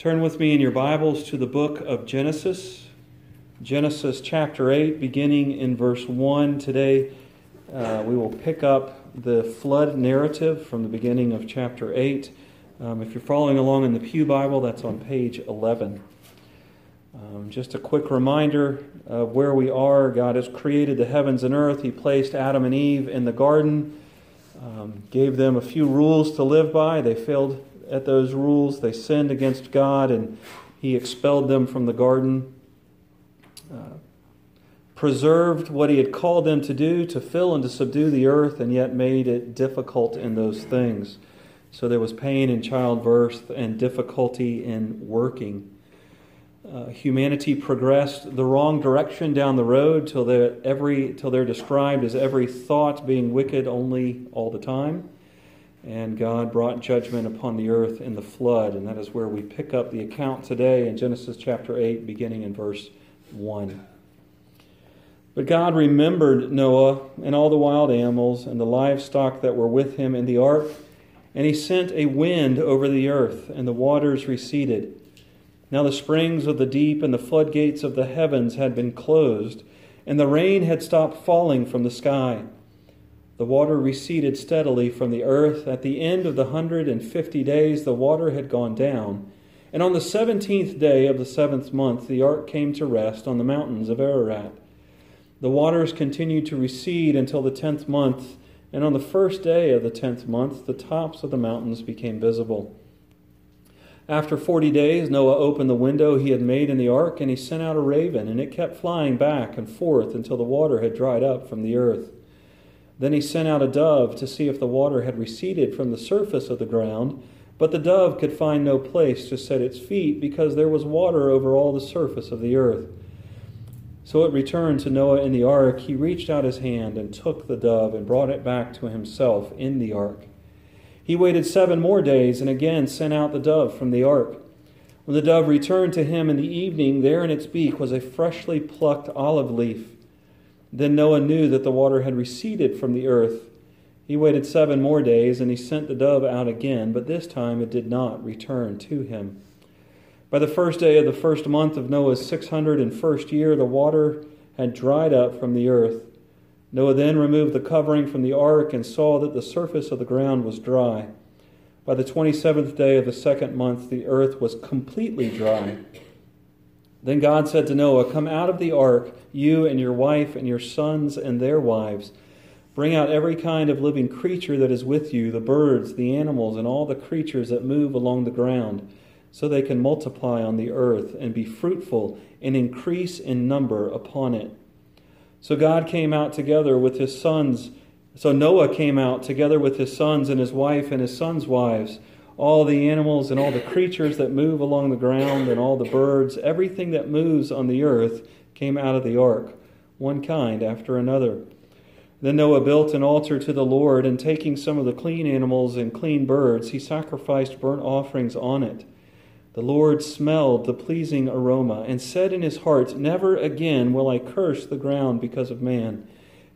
Turn with me in your Bibles to the book of Genesis, Genesis chapter 8, beginning in verse 1. Today uh, we will pick up the flood narrative from the beginning of chapter 8. Um, if you're following along in the Pew Bible, that's on page 11. Um, just a quick reminder of where we are. God has created the heavens and earth. He placed Adam and Eve in the garden, um, gave them a few rules to live by. They failed at those rules. They sinned against God, and He expelled them from the garden. Uh, preserved what He had called them to do, to fill and to subdue the earth, and yet made it difficult in those things. So there was pain in childbirth and difficulty in working. Uh, humanity progressed the wrong direction down the road till they're, every, till they're described as every thought being wicked only all the time and God brought judgment upon the earth in the flood. And that is where we pick up the account today in Genesis chapter 8, beginning in verse 1. But God remembered Noah and all the wild animals and the livestock that were with him in the ark, and he sent a wind over the earth, and the waters receded. Now the springs of the deep and the floodgates of the heavens had been closed, and the rain had stopped falling from the sky. The water receded steadily from the earth. At the end of the hundred and fifty days, the water had gone down. And on the seventeenth day of the seventh month, the ark came to rest on the mountains of Ararat. The waters continued to recede until the tenth month, and on the first day of the tenth month, the tops of the mountains became visible. After forty days, Noah opened the window he had made in the ark, and he sent out a raven, and it kept flying back and forth until the water had dried up from the earth. Then he sent out a dove to see if the water had receded from the surface of the ground, but the dove could find no place to set its feet because there was water over all the surface of the earth. So it returned to Noah in the ark. He reached out his hand and took the dove and brought it back to himself in the ark. He waited seven more days and again sent out the dove from the ark. When the dove returned to him in the evening, there in its beak was a freshly plucked olive leaf. Then Noah knew that the water had receded from the earth. He waited seven more days, and he sent the dove out again, but this time it did not return to him. By the first day of the first month of Noah's six hundred and first year, the water had dried up from the earth. Noah then removed the covering from the ark and saw that the surface of the ground was dry. By the twenty seventh day of the second month, the earth was completely dry. Then God said to Noah, Come out of the ark, you and your wife and your sons and their wives. Bring out every kind of living creature that is with you, the birds, the animals, and all the creatures that move along the ground, so they can multiply on the earth and be fruitful and increase in number upon it. So God came out together with his sons. So Noah came out together with his sons and his wife and his sons' wives all the animals and all the creatures that move along the ground and all the birds, everything that moves on the earth came out of the ark, one kind after another. Then Noah built an altar to the Lord, and taking some of the clean animals and clean birds, he sacrificed burnt offerings on it. The Lord smelled the pleasing aroma and said in his heart, Never again will I curse the ground because of man,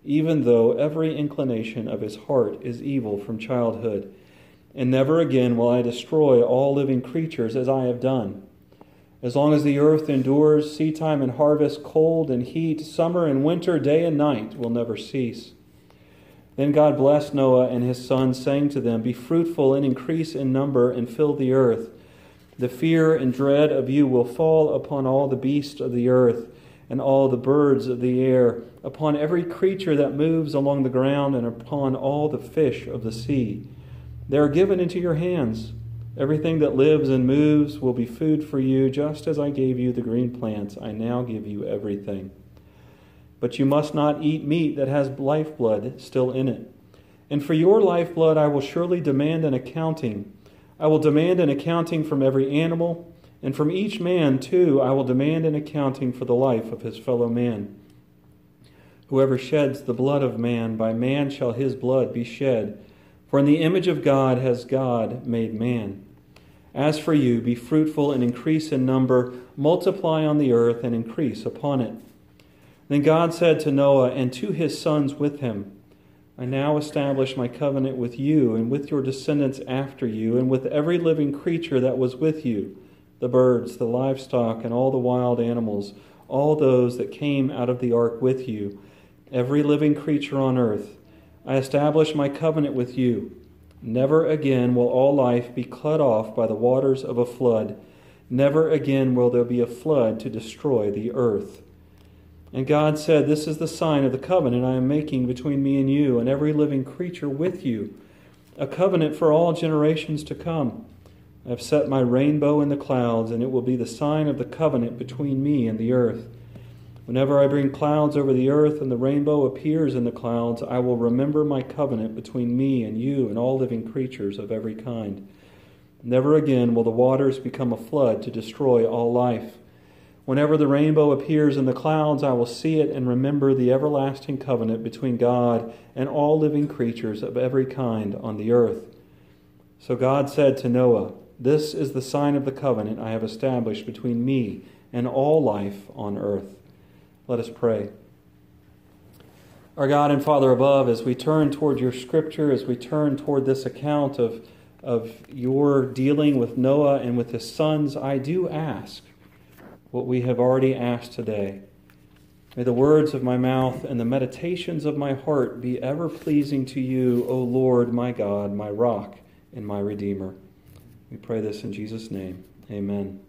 even though every inclination of his heart is evil from childhood and never again will I destroy all living creatures as I have done. As long as the earth endures, seedtime and harvest, cold and heat, summer and winter, day and night will never cease. Then God blessed Noah and his sons, saying to them, Be fruitful and increase in number and fill the earth. The fear and dread of you will fall upon all the beasts of the earth and all the birds of the air, upon every creature that moves along the ground, and upon all the fish of the sea. They are given into your hands. Everything that lives and moves will be food for you, just as I gave you the green plants. I now give you everything. But you must not eat meat that has lifeblood still in it. And for your lifeblood I will surely demand an accounting. I will demand an accounting from every animal, and from each man, too, I will demand an accounting for the life of his fellow man. Whoever sheds the blood of man, by man shall his blood be shed. For in the image of God has God made man. As for you, be fruitful and increase in number, multiply on the earth and increase upon it. Then God said to Noah and to his sons with him, I now establish my covenant with you and with your descendants after you, and with every living creature that was with you, the birds, the livestock, and all the wild animals, all those that came out of the ark with you, every living creature on earth. I establish my covenant with you. Never again will all life be cut off by the waters of a flood. Never again will there be a flood to destroy the earth. And God said, This is the sign of the covenant I am making between me and you and every living creature with you, a covenant for all generations to come. I have set my rainbow in the clouds, and it will be the sign of the covenant between me and the earth. Whenever I bring clouds over the earth and the rainbow appears in the clouds, I will remember my covenant between me and you and all living creatures of every kind. Never again will the waters become a flood to destroy all life. Whenever the rainbow appears in the clouds, I will see it and remember the everlasting covenant between God and all living creatures of every kind on the earth. So God said to Noah, This is the sign of the covenant I have established between me and all life on earth. Let us pray. Our God and Father above, as we turn toward your scripture, as we turn toward this account of, of your dealing with Noah and with his sons, I do ask what we have already asked today. May the words of my mouth and the meditations of my heart be ever pleasing to you, O Lord, my God, my rock and my Redeemer. We pray this in Jesus' name. Amen.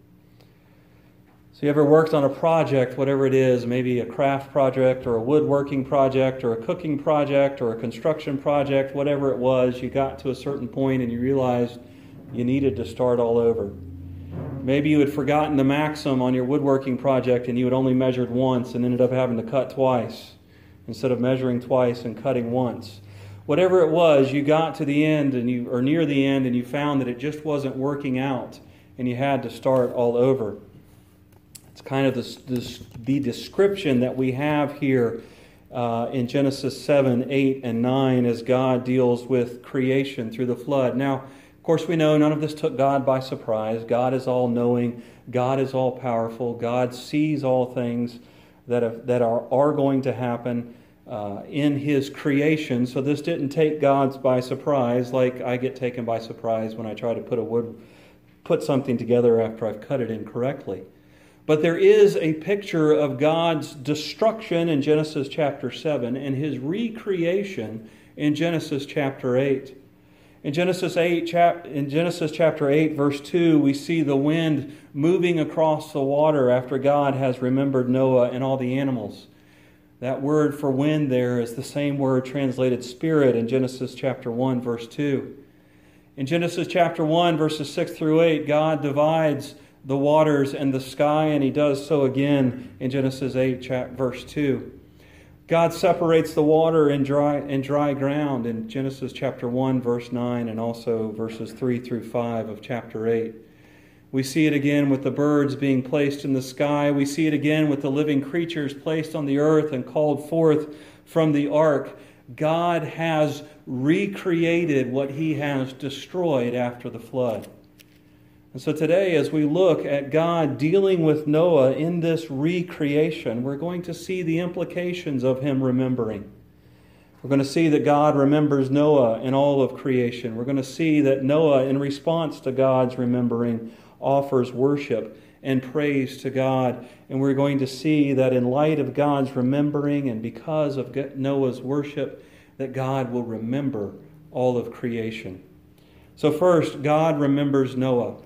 So, you ever worked on a project, whatever it is, maybe a craft project or a woodworking project or a cooking project or a construction project, whatever it was, you got to a certain point and you realized you needed to start all over. Maybe you had forgotten the maxim on your woodworking project and you had only measured once and ended up having to cut twice instead of measuring twice and cutting once. Whatever it was, you got to the end and you or near the end and you found that it just wasn't working out and you had to start all over. Kind of this, this the description that we have here uh, in Genesis 7, 8, and 9 as God deals with creation through the flood. Now, of course, we know none of this took God by surprise. God is all knowing, God is all powerful, God sees all things that, have, that are, are going to happen. Uh, in his creation. So this didn't take God by surprise, like I get taken by surprise when I try to put a wood, put something together after I've cut it incorrectly. But there is a picture of God's destruction in Genesis chapter 7 and his recreation in Genesis chapter 8. In Genesis 8 in Genesis chapter 8 verse 2 we see the wind moving across the water after God has remembered Noah and all the animals. That word for wind there is the same word translated spirit in Genesis chapter 1 verse 2. In Genesis chapter 1 verses 6 through 8 God divides the waters and the sky and he does so again in Genesis 8 chapter, verse 2. God separates the water and dry, and dry ground in Genesis chapter 1, verse 9, and also verses 3 through 5 of chapter 8. We see it again with the birds being placed in the sky. We see it again with the living creatures placed on the earth and called forth from the ark. God has recreated what he has destroyed after the flood. And so today, as we look at God dealing with Noah in this recreation, we're going to see the implications of him remembering. We're going to see that God remembers Noah in all of creation. We're going to see that Noah, in response to God's remembering, offers worship and praise to God. And we're going to see that in light of God's remembering and because of Noah's worship, that God will remember all of creation. So, first, God remembers Noah.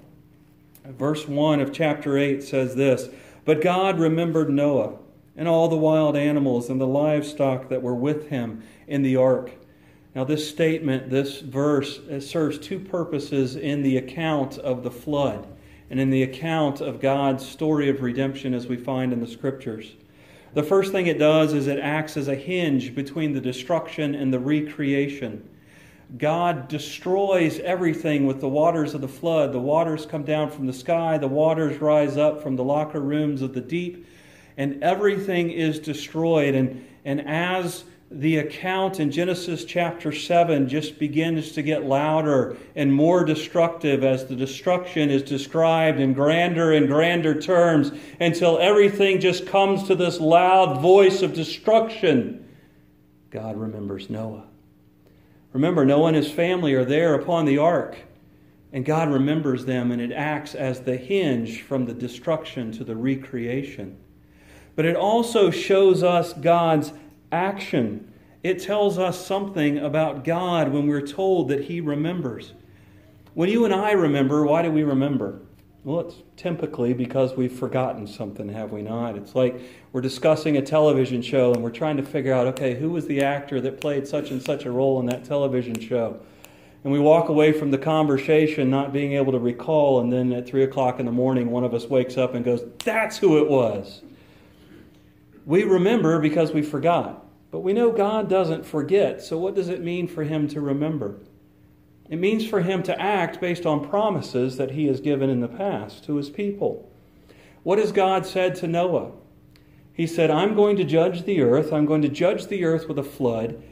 Verse 1 of chapter 8 says this But God remembered Noah and all the wild animals and the livestock that were with him in the ark. Now, this statement, this verse, serves two purposes in the account of the flood and in the account of God's story of redemption as we find in the scriptures. The first thing it does is it acts as a hinge between the destruction and the recreation. God destroys everything with the waters of the flood. The waters come down from the sky, the waters rise up from the locker rooms of the deep, and everything is destroyed. And, and as the account in Genesis chapter 7 just begins to get louder and more destructive as the destruction is described in grander and grander terms until everything just comes to this loud voice of destruction. God remembers Noah. Remember, Noah and his family are there upon the ark. And God remembers them, and it acts as the hinge from the destruction to the recreation. But it also shows us God's action. It tells us something about God when we're told that He remembers. When you and I remember, why do we remember? Well, it's typically because we've forgotten something, have we not? It's like we're discussing a television show and we're trying to figure out, okay, who was the actor that played such and such a role in that television show? And we walk away from the conversation not being able to recall, and then at 3 o'clock in the morning, one of us wakes up and goes, That's who it was. We remember because we forgot. But we know God doesn't forget, so what does it mean for Him to remember? It means for Him to act based on promises that He has given in the past to His people. What has God said to Noah? He said, I'm going to judge the earth, I'm going to judge the earth with a flood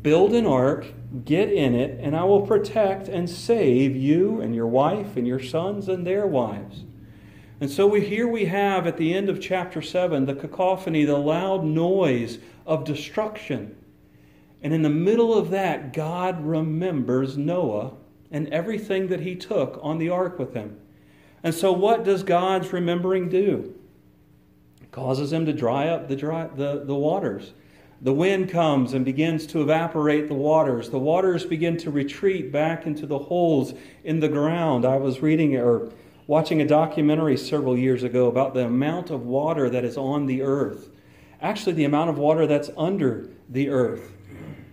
Build an ark, get in it, and I will protect and save you and your wife and your sons and their wives. And so we, here we have at the end of chapter 7 the cacophony, the loud noise of destruction. And in the middle of that, God remembers Noah and everything that he took on the ark with him. And so, what does God's remembering do? It causes him to dry up the, dry, the, the waters. The wind comes and begins to evaporate the waters. The waters begin to retreat back into the holes in the ground. I was reading or watching a documentary several years ago about the amount of water that is on the earth. Actually, the amount of water that's under the earth.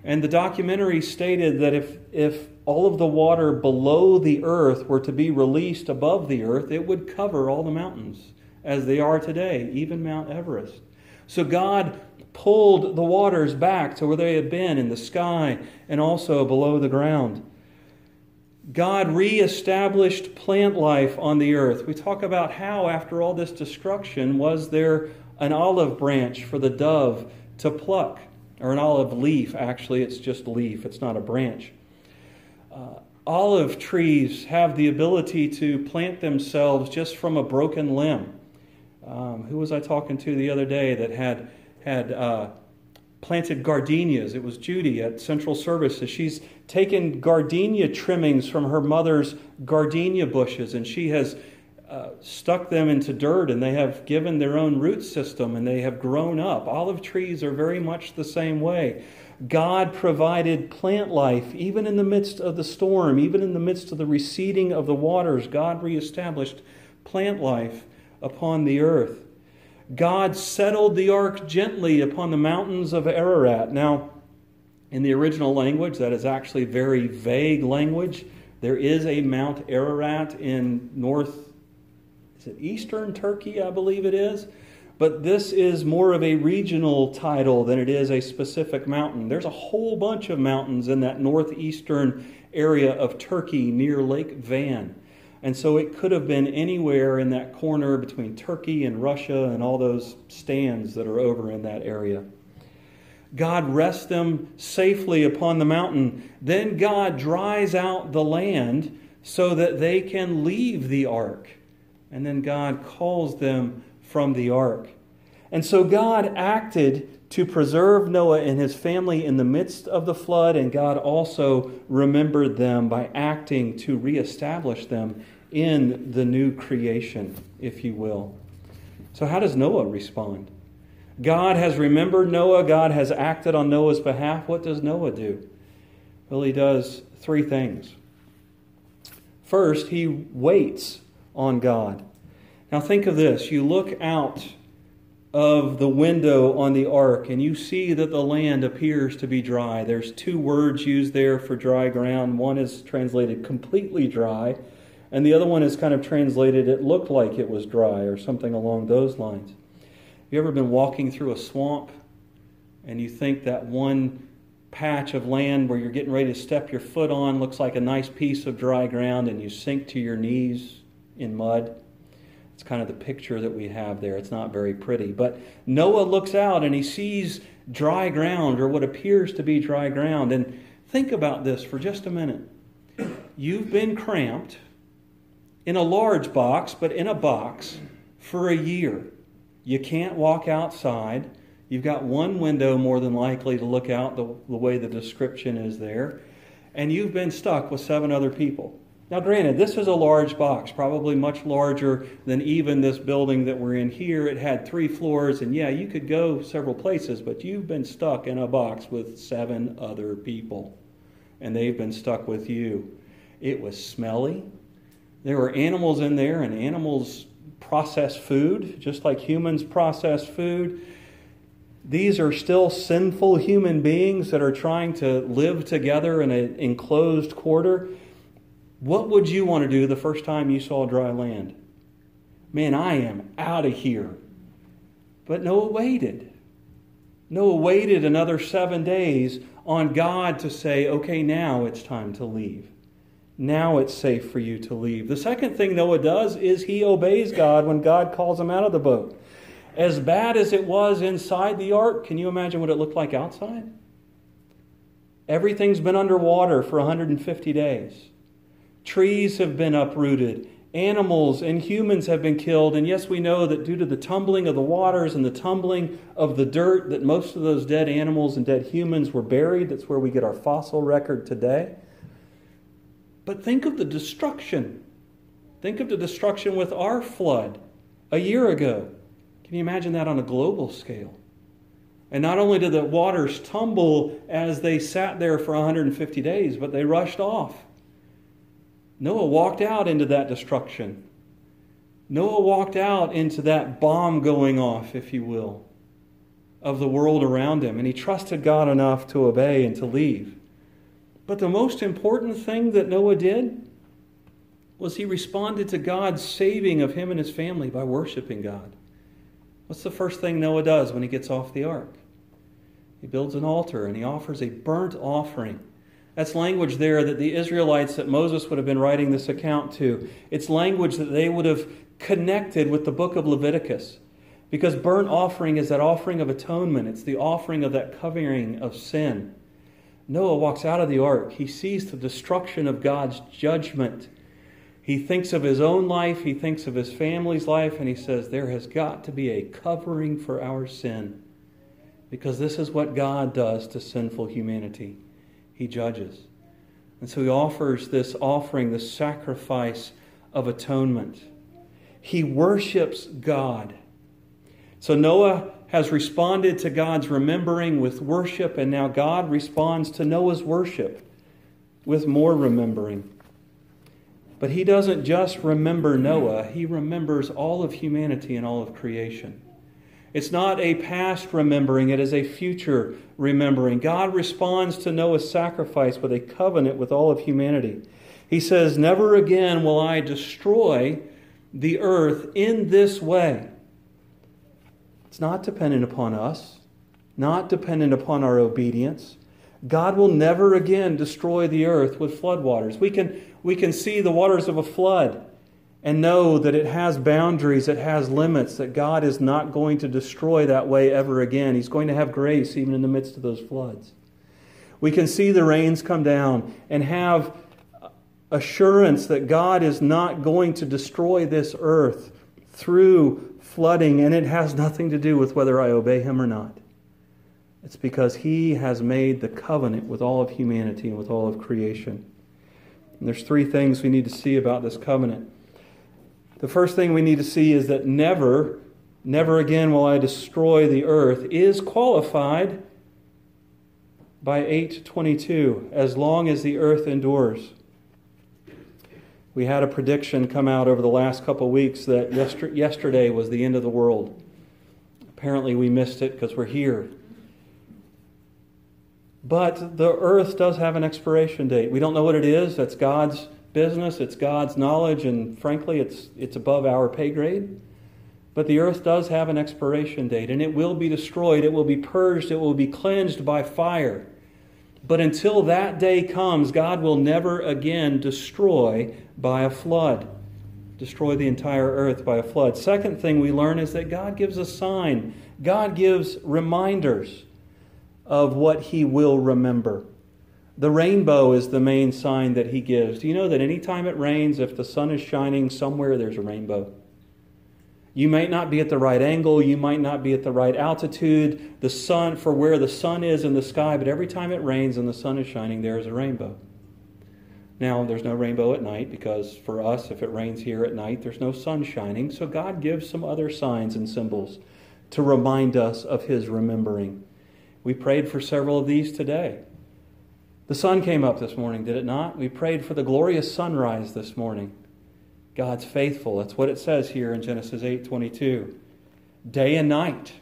And the documentary stated that if, if all of the water below the earth were to be released above the earth, it would cover all the mountains as they are today, even Mount Everest. So God pulled the waters back to where they had been in the sky and also below the ground. God reestablished plant life on the earth. We talk about how, after all this destruction, was there an olive branch for the dove to pluck, or an olive leaf, actually, it's just leaf, it's not a branch. Uh, olive trees have the ability to plant themselves just from a broken limb. Um, who was I talking to the other day that had had uh, planted gardenias. It was Judy at Central Services. She's taken gardenia trimmings from her mother's gardenia bushes and she has uh, stuck them into dirt and they have given their own root system and they have grown up. Olive trees are very much the same way. God provided plant life even in the midst of the storm, even in the midst of the receding of the waters. God reestablished plant life upon the earth. God settled the ark gently upon the mountains of Ararat. Now, in the original language, that is actually very vague language. There is a Mount Ararat in north, is it eastern Turkey, I believe it is. But this is more of a regional title than it is a specific mountain. There's a whole bunch of mountains in that northeastern area of Turkey near Lake Van. And so it could have been anywhere in that corner between Turkey and Russia and all those stands that are over in that area. God rests them safely upon the mountain. Then God dries out the land so that they can leave the ark. And then God calls them from the ark. And so God acted to preserve Noah and his family in the midst of the flood, and God also remembered them by acting to reestablish them in the new creation, if you will. So, how does Noah respond? God has remembered Noah, God has acted on Noah's behalf. What does Noah do? Well, he does three things. First, he waits on God. Now, think of this you look out of the window on the ark and you see that the land appears to be dry. There's two words used there for dry ground. One is translated completely dry, and the other one is kind of translated, it looked like it was dry or something along those lines. Have you ever been walking through a swamp and you think that one patch of land where you're getting ready to step your foot on looks like a nice piece of dry ground and you sink to your knees in mud? It's kind of the picture that we have there. It's not very pretty. But Noah looks out and he sees dry ground or what appears to be dry ground. And think about this for just a minute. You've been cramped in a large box, but in a box for a year. You can't walk outside. You've got one window more than likely to look out the, the way the description is there. And you've been stuck with seven other people. Now, granted, this is a large box, probably much larger than even this building that we're in here. It had three floors, and yeah, you could go several places, but you've been stuck in a box with seven other people, and they've been stuck with you. It was smelly. There were animals in there, and animals process food, just like humans process food. These are still sinful human beings that are trying to live together in an enclosed quarter. What would you want to do the first time you saw dry land? Man, I am out of here. But Noah waited. Noah waited another seven days on God to say, okay, now it's time to leave. Now it's safe for you to leave. The second thing Noah does is he obeys God when God calls him out of the boat. As bad as it was inside the ark, can you imagine what it looked like outside? Everything's been underwater for 150 days. Trees have been uprooted. Animals and humans have been killed. And yes, we know that due to the tumbling of the waters and the tumbling of the dirt, that most of those dead animals and dead humans were buried. That's where we get our fossil record today. But think of the destruction. Think of the destruction with our flood a year ago. Can you imagine that on a global scale? And not only did the waters tumble as they sat there for 150 days, but they rushed off. Noah walked out into that destruction. Noah walked out into that bomb going off, if you will, of the world around him, and he trusted God enough to obey and to leave. But the most important thing that Noah did was he responded to God's saving of him and his family by worshiping God. What's the first thing Noah does when he gets off the ark? He builds an altar and he offers a burnt offering that's language there that the Israelites that Moses would have been writing this account to. It's language that they would have connected with the book of Leviticus. Because burnt offering is that offering of atonement, it's the offering of that covering of sin. Noah walks out of the ark. He sees the destruction of God's judgment. He thinks of his own life, he thinks of his family's life, and he says, There has got to be a covering for our sin. Because this is what God does to sinful humanity he judges. And so he offers this offering, this sacrifice of atonement. He worships God. So Noah has responded to God's remembering with worship, and now God responds to Noah's worship with more remembering. But he doesn't just remember Noah, he remembers all of humanity and all of creation. It's not a past remembering, it is a future remembering. God responds to Noah's sacrifice with a covenant with all of humanity. He says, Never again will I destroy the earth in this way. It's not dependent upon us, not dependent upon our obedience. God will never again destroy the earth with floodwaters. We can, we can see the waters of a flood and know that it has boundaries, it has limits, that God is not going to destroy that way ever again. He's going to have grace even in the midst of those floods. We can see the rains come down and have assurance that God is not going to destroy this earth through flooding, and it has nothing to do with whether I obey Him or not. It's because He has made the covenant with all of humanity and with all of creation. And there's three things we need to see about this covenant. The first thing we need to see is that never, never again will I destroy the earth is qualified by 822 as long as the earth endures. We had a prediction come out over the last couple weeks that yesterday was the end of the world. Apparently, we missed it because we're here. But the earth does have an expiration date. We don't know what it is. That's God's business, it's God's knowledge, and frankly, it's, it's above our pay grade. But the earth does have an expiration date, and it will be destroyed, it will be purged, it will be cleansed by fire. But until that day comes, God will never again destroy by a flood, destroy the entire earth by a flood. Second thing we learn is that God gives a sign, God gives reminders of what He will remember. The rainbow is the main sign that he gives. Do you know that anytime it rains, if the sun is shining somewhere, there's a rainbow? You might not be at the right angle, you might not be at the right altitude, the sun for where the sun is in the sky, but every time it rains and the sun is shining, there is a rainbow. Now, there's no rainbow at night because for us, if it rains here at night, there's no sun shining. So God gives some other signs and symbols to remind us of His remembering. We prayed for several of these today. The sun came up this morning, did it not? We prayed for the glorious sunrise this morning. God's faithful. That's what it says here in Genesis 8:22. Day and night.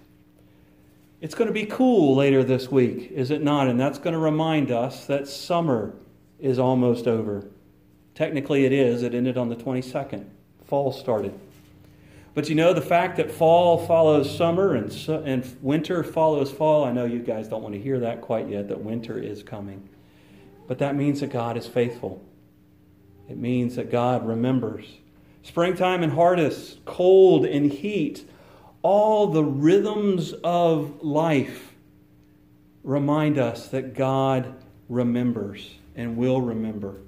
It's going to be cool later this week, is it not? And that's going to remind us that summer is almost over. Technically, it is. It ended on the 22nd. Fall started. But you know, the fact that fall follows summer and, and winter follows fall, I know you guys don't want to hear that quite yet, that winter is coming. But that means that God is faithful. It means that God remembers. Springtime and harvest, cold and heat, all the rhythms of life remind us that God remembers and will remember.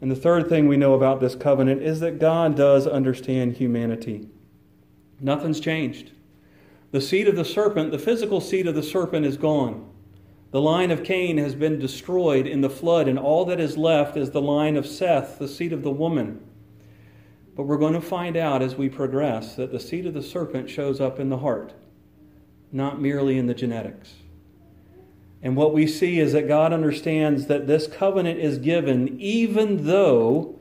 And the third thing we know about this covenant is that God does understand humanity. Nothing's changed. The seed of the serpent, the physical seed of the serpent, is gone. The line of Cain has been destroyed in the flood, and all that is left is the line of Seth, the seed of the woman. But we're going to find out as we progress that the seed of the serpent shows up in the heart, not merely in the genetics. And what we see is that God understands that this covenant is given even though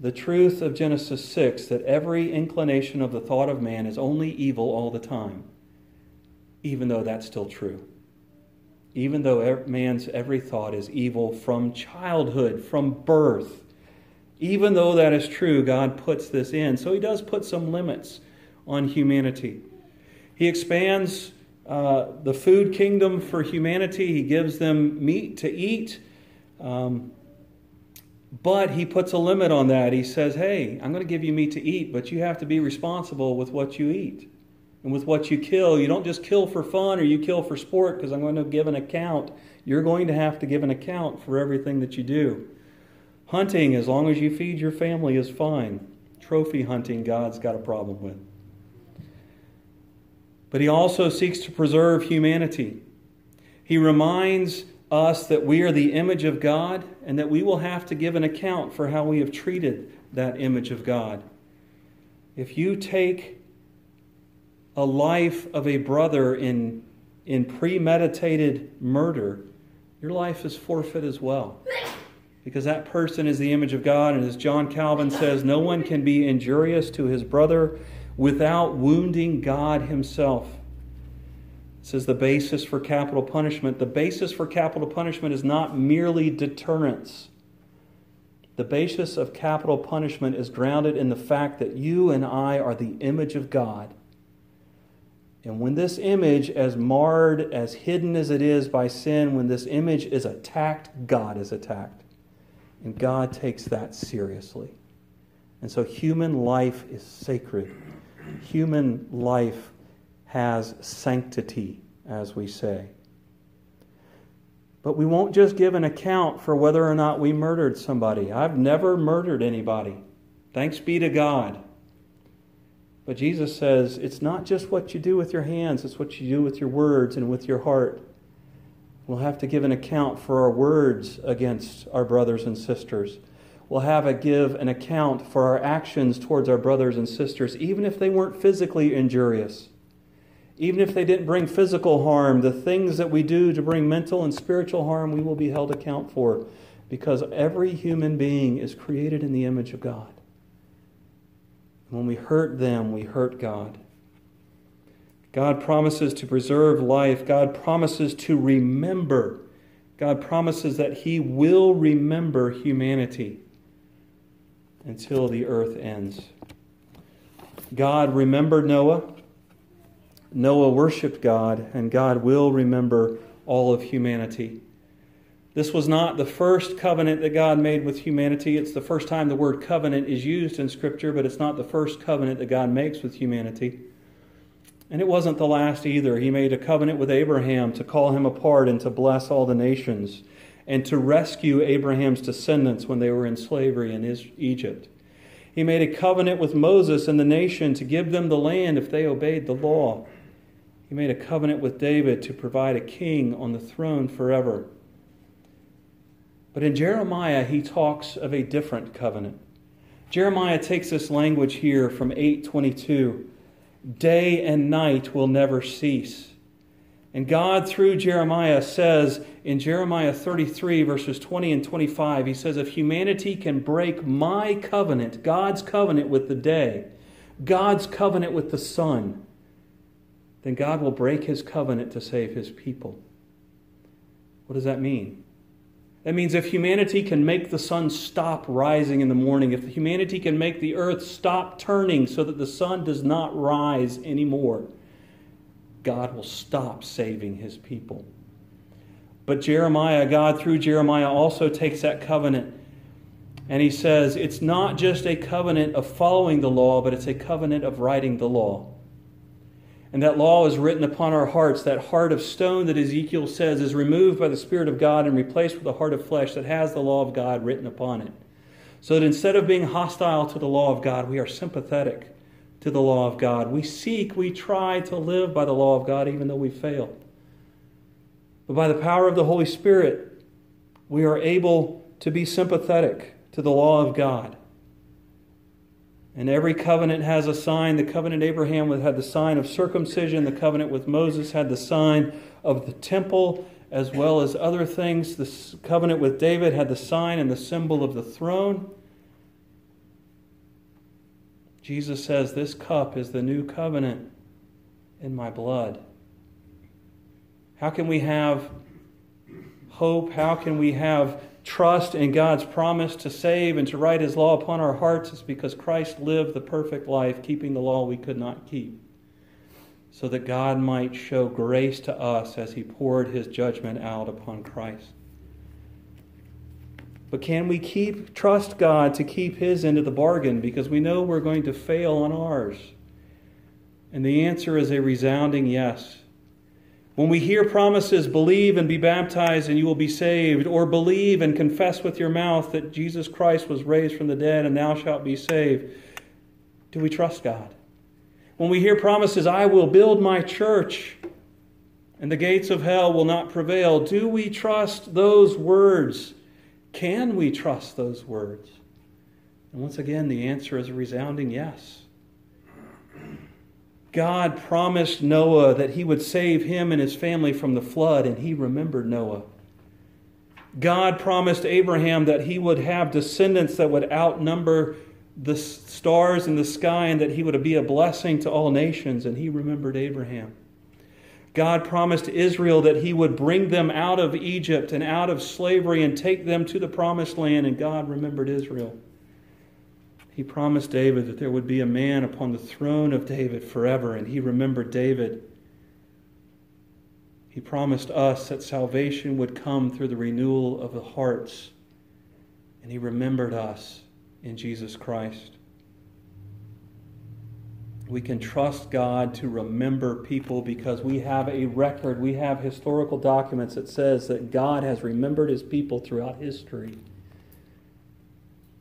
the truth of Genesis 6 that every inclination of the thought of man is only evil all the time, even though that's still true. Even though man's every thought is evil from childhood, from birth. Even though that is true, God puts this in. So he does put some limits on humanity. He expands uh, the food kingdom for humanity. He gives them meat to eat. Um, but he puts a limit on that. He says, hey, I'm going to give you meat to eat, but you have to be responsible with what you eat and with what you kill. You don't just kill for fun or you kill for sport because I'm going to give an account. You're going to have to give an account for everything that you do. Hunting, as long as you feed your family, is fine. Trophy hunting, God's got a problem with but he also seeks to preserve humanity. He reminds us that we are the image of God and that we will have to give an account for how we have treated that image of God. If you take a life of a brother in, in premeditated murder, your life is forfeit as well. Because that person is the image of God, and as John Calvin says, no one can be injurious to his brother without wounding God Himself. This is the basis for capital punishment. The basis for capital punishment is not merely deterrence. The basis of capital punishment is grounded in the fact that you and I are the image of God. And when this image, as marred, as hidden as it is by sin, when this image is attacked, God is attacked. And God takes that seriously. And so human life is sacred human life has sanctity, as we say. But we won't just give an account for whether or not we murdered somebody. I've never murdered anybody. Thanks be to God. But Jesus says it's not just what you do with your hands, it's what you do with your words and with your heart. We'll have to give an account for our words against our brothers and sisters We'll have to give an account for our actions towards our brothers and sisters, even if they weren't physically injurious. Even if they didn't bring physical harm, the things that we do to bring mental and spiritual harm, we will be held account for because every human being is created in the image of God. When we hurt them, we hurt God. God promises to preserve life. God promises to remember. God promises that He will remember humanity until the earth ends. God remembered Noah. Noah worshiped God, and God will remember all of humanity. This was not the first covenant that God made with humanity. It's the first time the word covenant is used in Scripture, but it's not the first covenant that God makes with humanity. And it wasn't the last either. He made a covenant with Abraham to call him apart and to bless all the nations and to rescue Abraham's descendants when they were in slavery in Egypt. He made a covenant with Moses and the nation to give them the land if they obeyed the law. He made a covenant with David to provide a king on the throne forever. But in Jeremiah, he talks of a different covenant. Jeremiah takes this language here from 822 Day and night will never cease. And God, through Jeremiah, says in Jeremiah 33, verses 20 and 25, He says, If humanity can break my covenant, God's covenant with the day, God's covenant with the sun, then God will break His covenant to save His people. What does that mean? That means if humanity can make the sun stop rising in the morning, if humanity can make the earth stop turning so that the sun does not rise anymore, God will stop saving his people. But Jeremiah, God through Jeremiah also takes that covenant and he says it's not just a covenant of following the law, but it's a covenant of writing the law. And that law is written upon our hearts. That heart of stone that Ezekiel says is removed by the Spirit of God and replaced with a heart of flesh that has the law of God written upon it. So that instead of being hostile to the law of God, we are sympathetic to the law of God. We seek, we try to live by the law of God even though we fail. But by the power of the Holy Spirit, we are able to be sympathetic to the law of God. And every covenant has a sign. The covenant Abraham had the sign of circumcision. The covenant with Moses had the sign of the temple, as well as other things. The covenant with David had the sign and the symbol of the throne. Jesus says, This cup is the new covenant in my blood. How can we have hope? How can we have trust in God's promise to save and to write His law upon our hearts is because Christ lived the perfect life, keeping the law we could not keep, so that God might show grace to us as He poured His judgment out upon Christ. But can we keep trust God to keep His end of the bargain because we know we're going to fail on ours? And the answer is a resounding yes. When we hear promises, believe and be baptized and you will be saved, or believe and confess with your mouth that Jesus Christ was raised from the dead and thou shalt be saved, do we trust God? When we hear promises, I will build my church and the gates of hell will not prevail, do we trust those words? Can we trust those words? And once again, the answer is a resounding yes. God promised Noah that he would save him and his family from the flood, and he remembered Noah. God promised Abraham that he would have descendants that would outnumber the stars in the sky and that he would be a blessing to all nations, and he remembered Abraham. God promised Israel that he would bring them out of Egypt and out of slavery and take them to the promised land, and God remembered Israel. He promised David that there would be a man upon the throne of David forever, and he remembered David. He promised us that salvation would come through the renewal of the hearts, and he remembered us in Jesus Christ. We can trust God to remember people because we have a record, we have historical documents that says that God has remembered his people throughout history.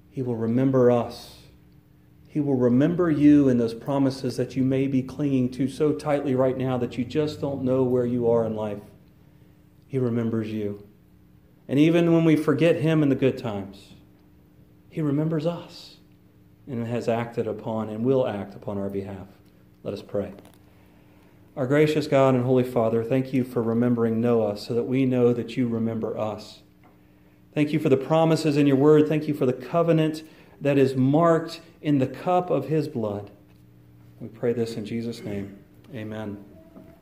He will remember us. He will remember you and those promises that you may be clinging to so tightly right now that you just don't know where you are in life. He remembers you. And even when we forget Him in the good times, He remembers us and has acted upon and will act upon our behalf. Let us pray. Our gracious God and Holy Father, thank you for remembering Noah so that we know that you remember us. Thank you for the promises in your word. Thank you for the covenant that is marked in the cup of his blood. We pray this in Jesus' name. Amen.